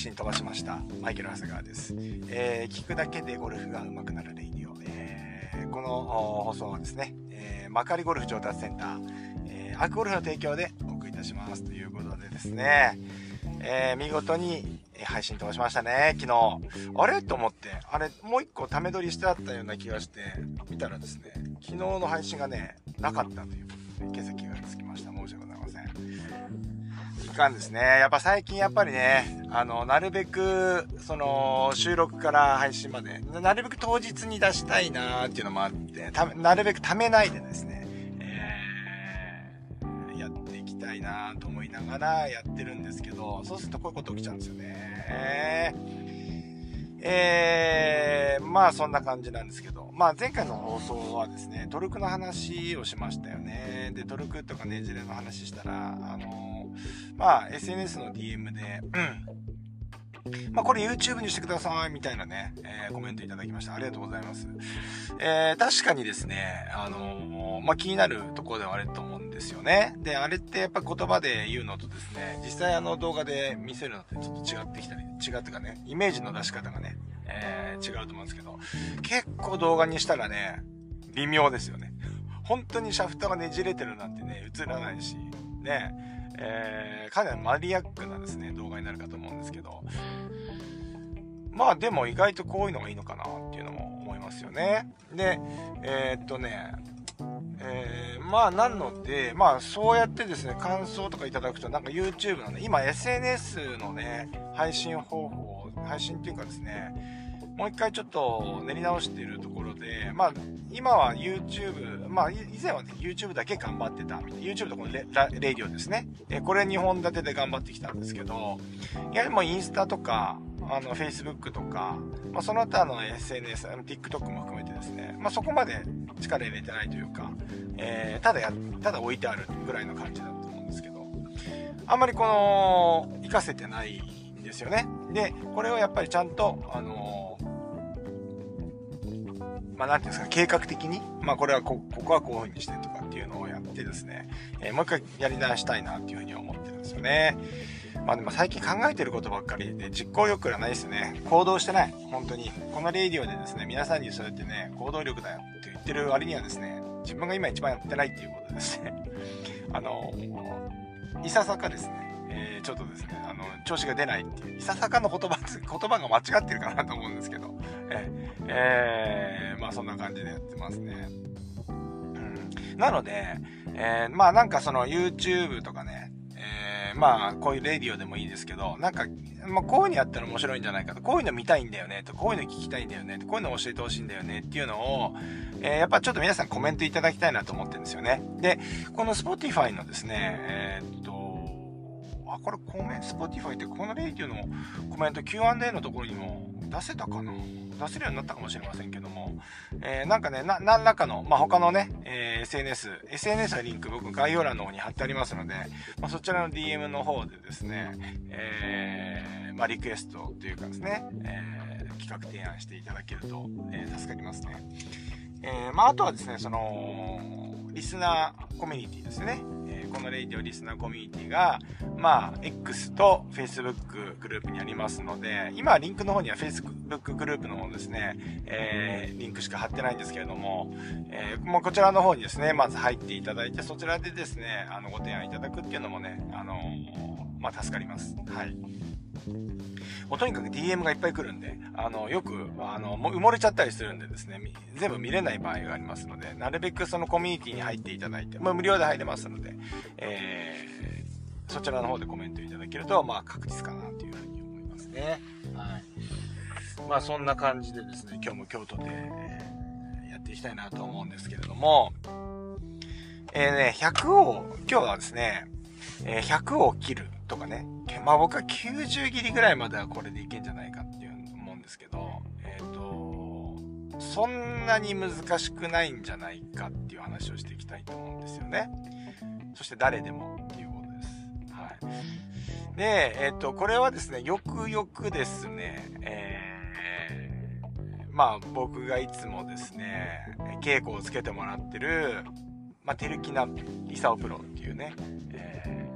信飛ばしました。マイケル・長谷川です。えー、聞くだけでゴルフが上手くなるレイディオ。えー、この放送はですね、えー、カリゴルフ上達センター、えー、アクゴルフの提供でお送りいたしますということでですね、えー、見事に配信飛ばしましたね、昨日。あれ？と思って、あれ、もう一個ため撮りしてあったような気がして、見たらですね、昨日の配信がね、なかったということで、気がつきました。申し訳ございません。いかんですね。やっぱ最近やっぱりね、あの、なるべく、その、収録から配信まで、なるべく当日に出したいなーっていうのもあって、なるべく貯めないでですね、えー、やっていきたいなと思いながらやってるんですけど、そうするとこういうこと起きちゃうんですよね。えー、まあそんな感じなんですけど、まあ前回の放送はですね、トルクの話をしましたよね。で、トルクとかねじれの話したら、あのまあ SNS の DM で、うん、まあこれ YouTube にしてくださいみたいなね、えー、コメントいただきました。ありがとうございます。えー、確かにですね、あのまあ気になるところではあると思うんですよね。で、あれってやっぱ言葉で言うのとですね、実際あの動画で見せるのってちょっと違ってきたり、違ってかね、イメージの出し方がね、えー、違うと思うんですけど、結構動画にしたらね、微妙ですよね。本当にシャフトがねじれてるなんてね、映らないし、ね、えー、かなりマニアックなですね、動画になるかと思うんですけど、まあでも意外とこういうのがいいのかなっていうのも思いますよね。で、えー、っとね、えー、まあなので、まあそうやってですね、感想とかいただくと、なんか YouTube のね、今 SNS のね、配信方法、配信っていうかですね、もう一回ちょっと練り直しているところで、まあ、今は YouTube、まあ、以前はね、YouTube だけ頑張ってた、YouTube とこのレレディオですね。えこれ2本立てで頑張ってきたんですけど、やもうインスタとか、あの、Facebook とか、まあ、その他の SNS、TikTok も含めてですね、まあ、そこまで力入れてないというか、えー、ただや、ただ置いてあるぐらいの感じだと思うんですけど、あんまりこの、活かせてないんですよね。で、これをやっぱりちゃんと、あのまあ、なんていうんですか、計画的に、まあ、これはこ、ここはこういう風にしてとかっていうのをやってですね、えー、もう一回やり直したいなっていう風に思ってるんですよね。まあでも最近考えてることばっかりで実行力がないですね。行動してない。本当に。このレイディオでですね、皆さんにそうやってね、行動力だよって言ってる割にはですね、自分が今一番やってないっていうことですね。あの、いささかですね、えー、ちょっとですね、あの、調子が出ないっていう、いささかの言葉、言葉が間違ってるかなと思うんですけど、えー、え、な感じでやってますね。うん。なので、えー、まあなんかその YouTube とかね、えー、まあこういうレディオでもいいですけど、なんか、まあこういうのやったら面白いんじゃないかと、こういうの見たいんだよねと、こういうの聞きたいんだよねと、こういうの教えてほしいんだよねっていうのを、えー、やっぱちょっと皆さんコメントいただきたいなと思ってるんですよね。で、この Spotify のですね、えー、っと、これコメント、Spotify ってこのレディオのコメント Q&A のところにも出せたかな？出せるようになったかもしれませんけども、えー、なんかね、な、何らかの、まあ、他のね、えー、SNS、SNS のリンク僕概要欄の方に貼ってありますので、まあ、そちらの DM の方でですね、えー、まあ、リクエストというかですね、えー、企画提案していただけると、えー、助かりますね。えー、まあ、あとはですね、その、リスナーコミュニティですね。このレイディオリスナーコミュニティが、まあ、X と Facebook グループにありますので、今リンクの方には Facebook グループの方ですね、えー、リンクしか貼ってないんですけれども、えー、もうこちらの方にですね、まず入っていただいて、そちらでですね、あの、ご提案いただくっていうのもね、あのー、まあ、助かります。はい。もうとにかく DM がいっぱい来るんで、あの、よく、あの、埋もれちゃったりするんでですね、全部見れない場合がありますので、なるべくそのコミュニティに入っていただいて、まあ、無料で入れますので、えー、そちらの方でコメントいただけると、まあ、確実かなというふうに思いますね。はい。まあ、そんな感じでですね、今日も京都で、え、やっていきたいなと思うんですけれども、えーね、100を、今日はですね、え、100を切るとかね、まあ僕は90切りぐらいまではこれでいけんじゃないかっていう思うんですけど、えっ、ー、と、そんなに難しくないんじゃないかっていう話をしていきたいと思うんですよね。そして誰でもっていうことです。はい。で、えっ、ー、と、これはですね、よくよくですね、えー、まあ僕がいつもですね、稽古をつけてもらってる、まあ、テルキナ・リサオプロっていうね、え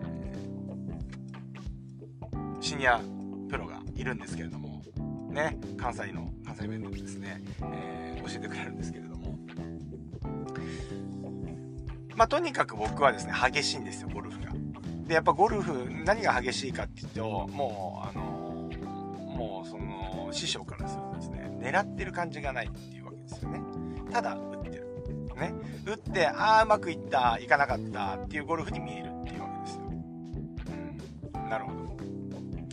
シニアプロがいるんですけれども、ね、関西の、関西弁でですね、えー、教えてくれるんですけれども、まあ、とにかく僕はですね、激しいんですよ、ゴルフが。で、やっぱゴルフ、何が激しいかって言うと、もう、あの、もう、その、師匠からするとですね、狙ってる感じがないっていうわけですよね。ただ、打ってる。ね。打って、ああ、うまくいった、いかなかったっていうゴルフに見えるっていうわけですよ。うん。なるほど。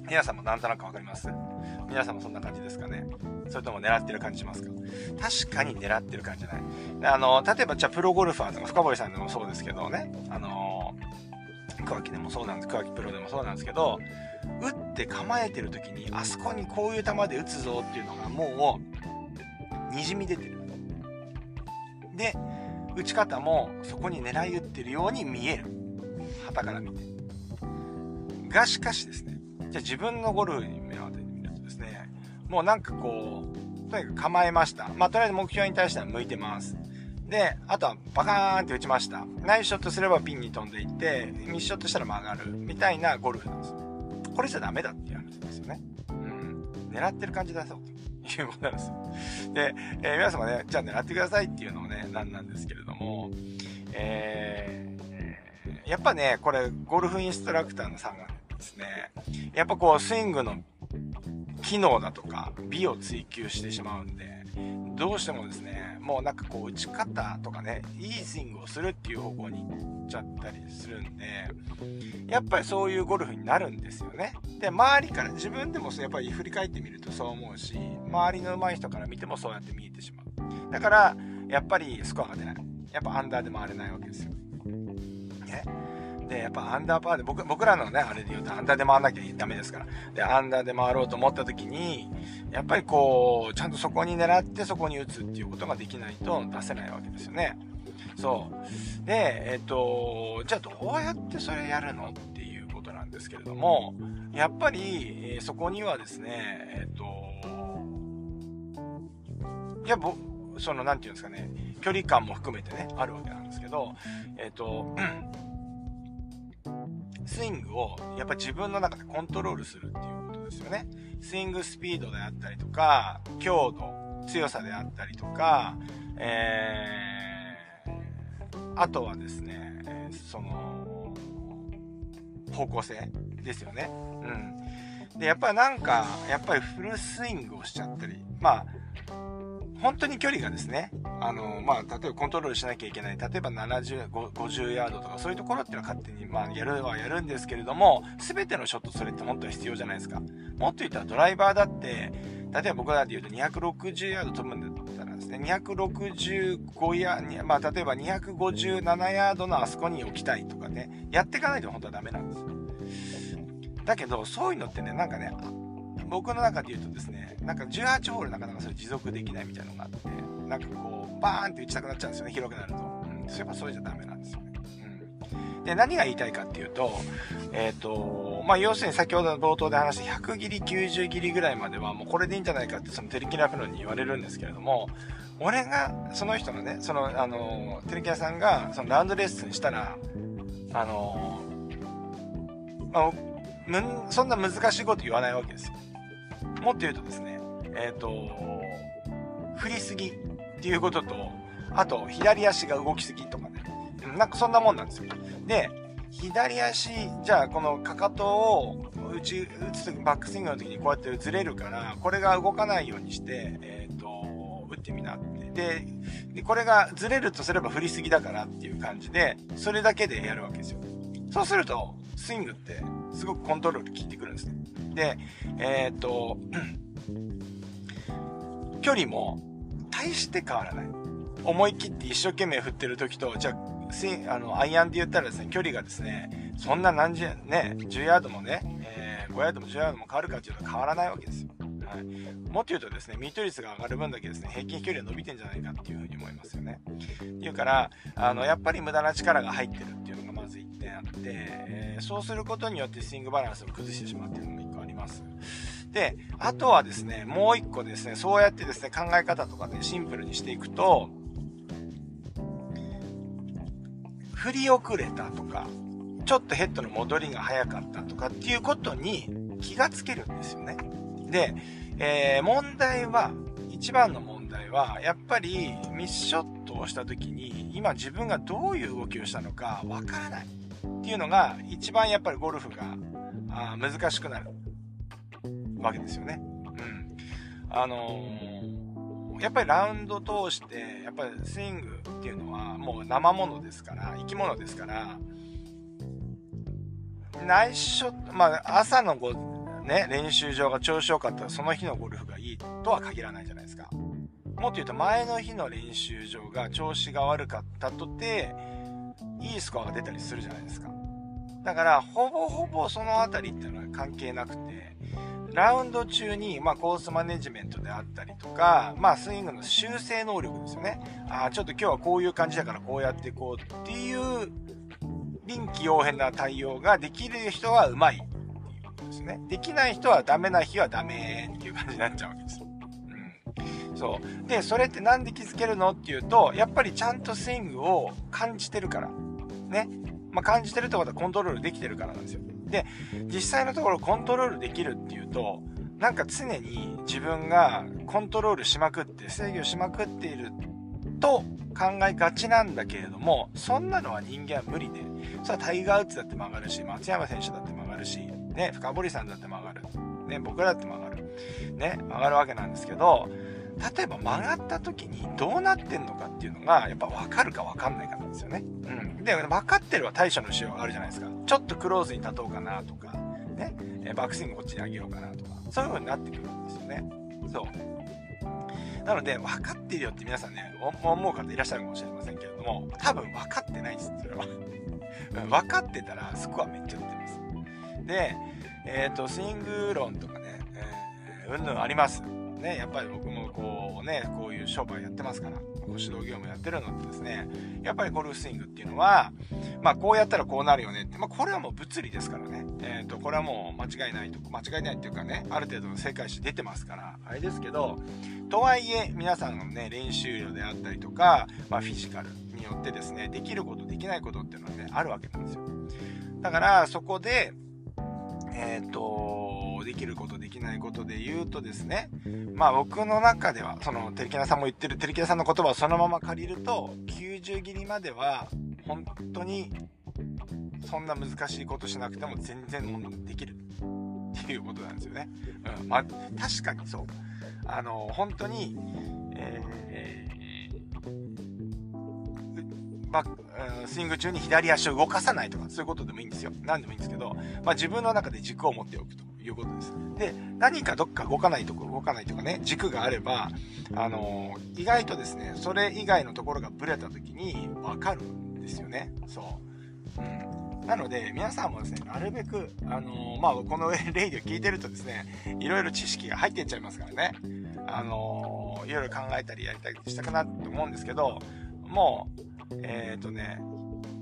皆さんもなんとなくわかります？皆さんもそんな感じですかね？それとも狙ってる感じしますか？確かに狙ってる感じじゃない。あの、例えばじゃあプロゴルファーとか深堀さんでもそうですけどね、あの、桑木でもそうなんです、桑木プロでもそうなんですけど、打って構えてる時に、あそこにこういう球で打つぞっていうのがもう、にじみ出てる。で、打ち方もそこに狙い打ってるように見える。旗から見て。がしかしですね、じゃあ自分のゴルフに目を当ててみるとですね、もうなんかこう、とにかく構えました。まあ、とりあえず目標に対しては向いてます。で、あとはバカーンって打ちました。ナイスショットすればピンに飛んでいって、ミスショットしたら曲がる。みたいなゴルフなんです。これじゃダメだっていう話ですよね。うん。狙ってる感じだぞということなんですよ。で、えー、皆様ね、じゃあ狙ってくださいっていうのもね、なんなんですけれども、えー、やっぱね、これ、ゴルフインストラクターのさんがですね、やっぱこう、スイングの機能だとか、美を追求してしまうんで、どうしてもですね、もうなんかこう、打ち方とかね、いいスイングをするっていう方向に行っちゃったりするんで、やっぱりそういうゴルフになるんですよね。で、周りから自分でもやっぱり振り返ってみるとそう思うし、周りの上手い人から見てもそうやって見えてしまう。だから、やっぱりスコアが出ない。やっぱアンダーで回れないわけですよ。ね。で、やっぱアンダーパーで、僕僕らのね、あれで言うとアンダーで回らなきゃダメですから。で、アンダーで回ろうと思った時に、やっぱりこう、ちゃんとそこに狙ってそこに打つっていうことができないと出せないわけですよね。そう。で、えっ、と、じゃあどうやってそれやるのっていうことなんですけれども、やっぱり、えー、そこにはですね、えっ、と、いや、ぼ、その、なんていうんですかね、距離感も含めてね、あるわけなんですけど、えっ、と、スイングをやっぱ自分の中でコントロールするっていうことですよね。スイングスピードであったりとか、強度、強さであったりとか、えー、あとはですね、その、方向性ですよね。うん。で、やっぱりなんか、やっぱりフルスイングをしちゃったり、まあ、本当に距離がですね、あの、まあ、例えばコントロールしなきゃいけない、例えば70、50ヤードとかそういうところっていうのは勝手に、まあ、やるはやるんですけれども、全てのショットそれって本当は必要じゃないですか。もっと言ったらドライバーだって、例えば僕らで言うと260ヤード飛ぶんだったらですね、265ヤード、まあ、例えば257ヤードのあそこに置きたいとかね、やっていかないと本当はダメなんですよ。だけど、そういうのってね、なんかね、僕の中で言うとですね、なんか18ホールなかなかそれ持続できないみたいなのがあって、なんかこう、バーンって打ちたくなっちゃうんですよね、広くなると。うん、やっぱそれじゃダメなんですよね。うん。で、何が言いたいかっていうと、えっ、ー、と、まあ、要するに先ほどの冒頭で話した100切り、90切りぐらいまではもうこれでいいんじゃないかってそのテレキラプロに言われるんですけれども、俺が、その人のね、その、あの、テレキラさんが、そのラウンドレッスンしたら、あの、まあ、そんな難しいこと言わないわけですよ。もっと言うとですね、えっ、ー、と、振りすぎっていうことと、あと、左足が動きすぎとかね。なんかそんなもんなんですよ。で、左足、じゃあこのかかとを打ち、打つバックスイングの時にこうやってずれるから、これが動かないようにして、えっ、ー、と、打ってみなって。でで、これがずれるとすれば振りすぎだからっていう感じで、それだけでやるわけですよ。そうすると、スイングってすごくコントロール効いてくるんですね。で、えー、っと、距離も大して変わらない。思い切って一生懸命振ってる時と、じゃあ、あの、アイアンで言ったらですね、距離がですね、そんな何十、ね、10ヤードもね、えー、5ヤードも10ヤードも変わるかっていうと変わらないわけですよ。はい。もっと言うとですね、ミート率が上がる分だけですね、平均飛距離は伸びてんじゃないかっていうふうに思いますよね。っていうから、あの、やっぱり無駄な力が入ってるっていうのがず1点あって、えー、そうすることによってスイングバランスを崩してしまうっていうのも1個あります。で、あとはですね、もう1個ですね、そうやってですね、考え方とかね、シンプルにしていくと、振り遅れたとか、ちょっとヘッドの戻りが早かったとかっていうことに気がつけるんですよね。で、えー、問題は、一番の問題は、やっぱりミスショットをした時に、今自分がどういう動きをしたのかわからないっていうのが、一番やっぱりゴルフがあ難しくなるわけですよね。うん。あの、やっぱりラウンド通して、やっぱりスイングっていうのはもう生物ですから、生き物ですから、内緒、まあ、朝のご、ね、練習場が調子良かったらその日のゴルフがいいとは限らないじゃないですか。もっと言うと前の日の練習場が調子が悪かったとて、いいスコアが出たりするじゃないですか。だから、ほぼほぼその辺りっていうのは関係なくて、ラウンド中に、まあ、コースマネジメントであったりとか、まあ、スイングの修正能力ですよね。ああ、ちょっと今日はこういう感じだからこうやっていこうっていう臨機応変な対応ができる人はうまいっていうことですね。できない人はダメな日はダメっていう感じになっちゃうわけです。そう。で、それってなんで気づけるのっていうと、やっぱりちゃんとスイングを感じてるから。ね。まあ、感じてるってことはコントロールできてるからなんですよ。で、実際のところコントロールできるっていうと、なんか常に自分がコントロールしまくって制御しまくっていると考えがちなんだけれども、そんなのは人間は無理で、それはタイガー・ウッズだって曲がるし、松山選手だって曲がるし、ね、深堀さんだって曲がる。ね、僕らだって曲がる。ね、曲がるわけなんですけど、例えば曲がった時にどうなってんのかっていうのが、やっぱ分かるか分かんないかなんですよね。うん。で、分かってるは対処の仕様があるじゃないですか。ちょっとクローズに立とうかなとか、ね、バックスイングこっちに上げようかなとか、そういう風になってくるんですよね。そう。なので、分かってるよって皆さんね、思う方いらっしゃるかもしれませんけれども、多分分かってないです、それは。分かってたら、スコアめっちゃ打ってます。で、えっ、ー、と、スイング論とかね、うんぬんあります。ね、やっぱり僕もこうね、こういう商売やってますから、ご指導業務やってるのでですね、やっぱりゴルフスイングっていうのは、まあこうやったらこうなるよねって、まあこれはもう物理ですからね、えっ、ー、と、これはもう間違いないと、間違いないっていうかね、ある程度の正解値出てますから、あれですけど、とはいえ皆さんのね、練習量であったりとか、まあフィジカルによってですね、できること、できないことっていうのはね、あるわけなんですよ。だからそこで、えっ、ー、と、できることできないことで言うとですね、まあ僕の中では、その、テレキナさんも言ってるテレキナさんの言葉をそのまま借りると、90切りまでは、本当に、そんな難しいことしなくても全然できるっていうことなんですよね。うん。まあ、確かにそう。あの、本当に、えー、バック、スイング中に左足を動かさないとか、そういうことでもいいんですよ。何でもいいんですけど、まあ自分の中で軸を持っておくと。いうことです。で、何かどっか動かないとこ、動かないとかね、軸があれば、あのー、意外とですね、それ以外のところがブレた時にわかるんですよね。そう。うん。なので、皆さんもですね、なるべく、あのー、まあ、このレイディを聞いてるとですね、いろいろ知識が入っていっちゃいますからね。あのー、いろいろ考えたりやりたりしたくなって思うんですけど、もう、えっ、とね、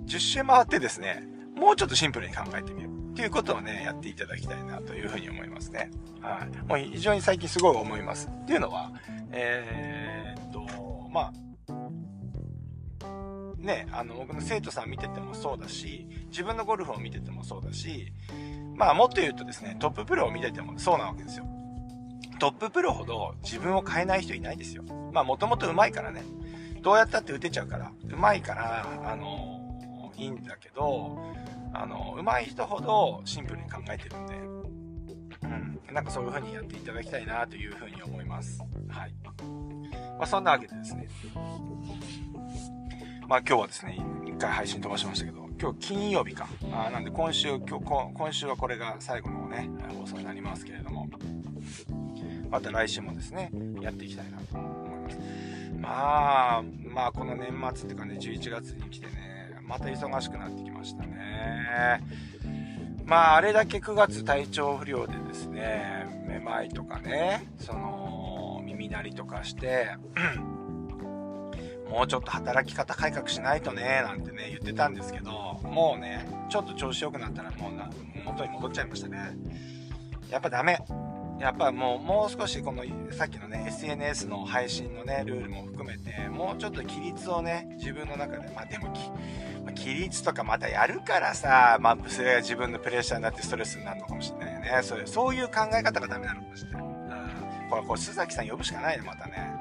10周回ってですね、もうちょっとシンプルに考えてみる。っていうことをね、やっていただきたいなというふうに思いますね。はい。もう非常に最近すごい思います。っていうのは、えー、っと、まあ、ね、あの、僕の生徒さん見ててもそうだし、自分のゴルフを見ててもそうだし、まあ、もっと言うとですね、トッププロを見ててもそうなわけですよ。トッププロほど自分を変えない人いないですよ。まあ、もともと上手いからね。どうやったって打てちゃうから、上手いから、あの、いいんだけど、あの、上手い人ほどシンプルに考えてるんで、うん、なんかそういう風にやっていただきたいなという風に思います。はい。まあ、そんなわけでですね、まあ今日はですね、一回配信飛ばしましたけど、今日金曜日か。あなんで今週、今日、今週はこれが最後のね、放送になりますけれども、また来週もですね、やっていきたいなと思います。まあ、まあこの年末っていうかね、11月に来てね、また忙しくなってきましたね。まあ、あれだけ9月体調不良でですね、めまいとかね、その、耳鳴りとかして、もうちょっと働き方改革しないとね、なんてね、言ってたんですけど、もうね、ちょっと調子良くなったらもうな、元に戻っちゃいましたね。やっぱダメ。やっぱもう、もう少しこの、さっきのね、SNS の配信のね、ルールも含めて、もうちょっと規律をね、自分の中で、まあでも、規律とかまたやるからさ、まあ、それが自分のプレッシャーになってストレスになるのかもしれないよね。それ、そういう考え方がダメなのかもしれない。これ、これ、須崎さん呼ぶしかないね、またね。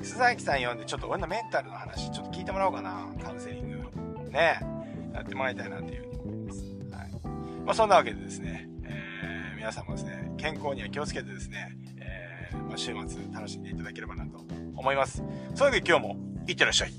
須崎さん呼んで、ちょっと俺のメンタルの話、ちょっと聞いてもらおうかな。カウンセリング。ね。やってもらいたいなっていうふうに思います。はい。まあ、そんなわけでですね、皆さんもですね、健康には気をつけてですね、えー、まあ、週末楽しんでいただければなと思います。それで今日も、いってらっしゃい。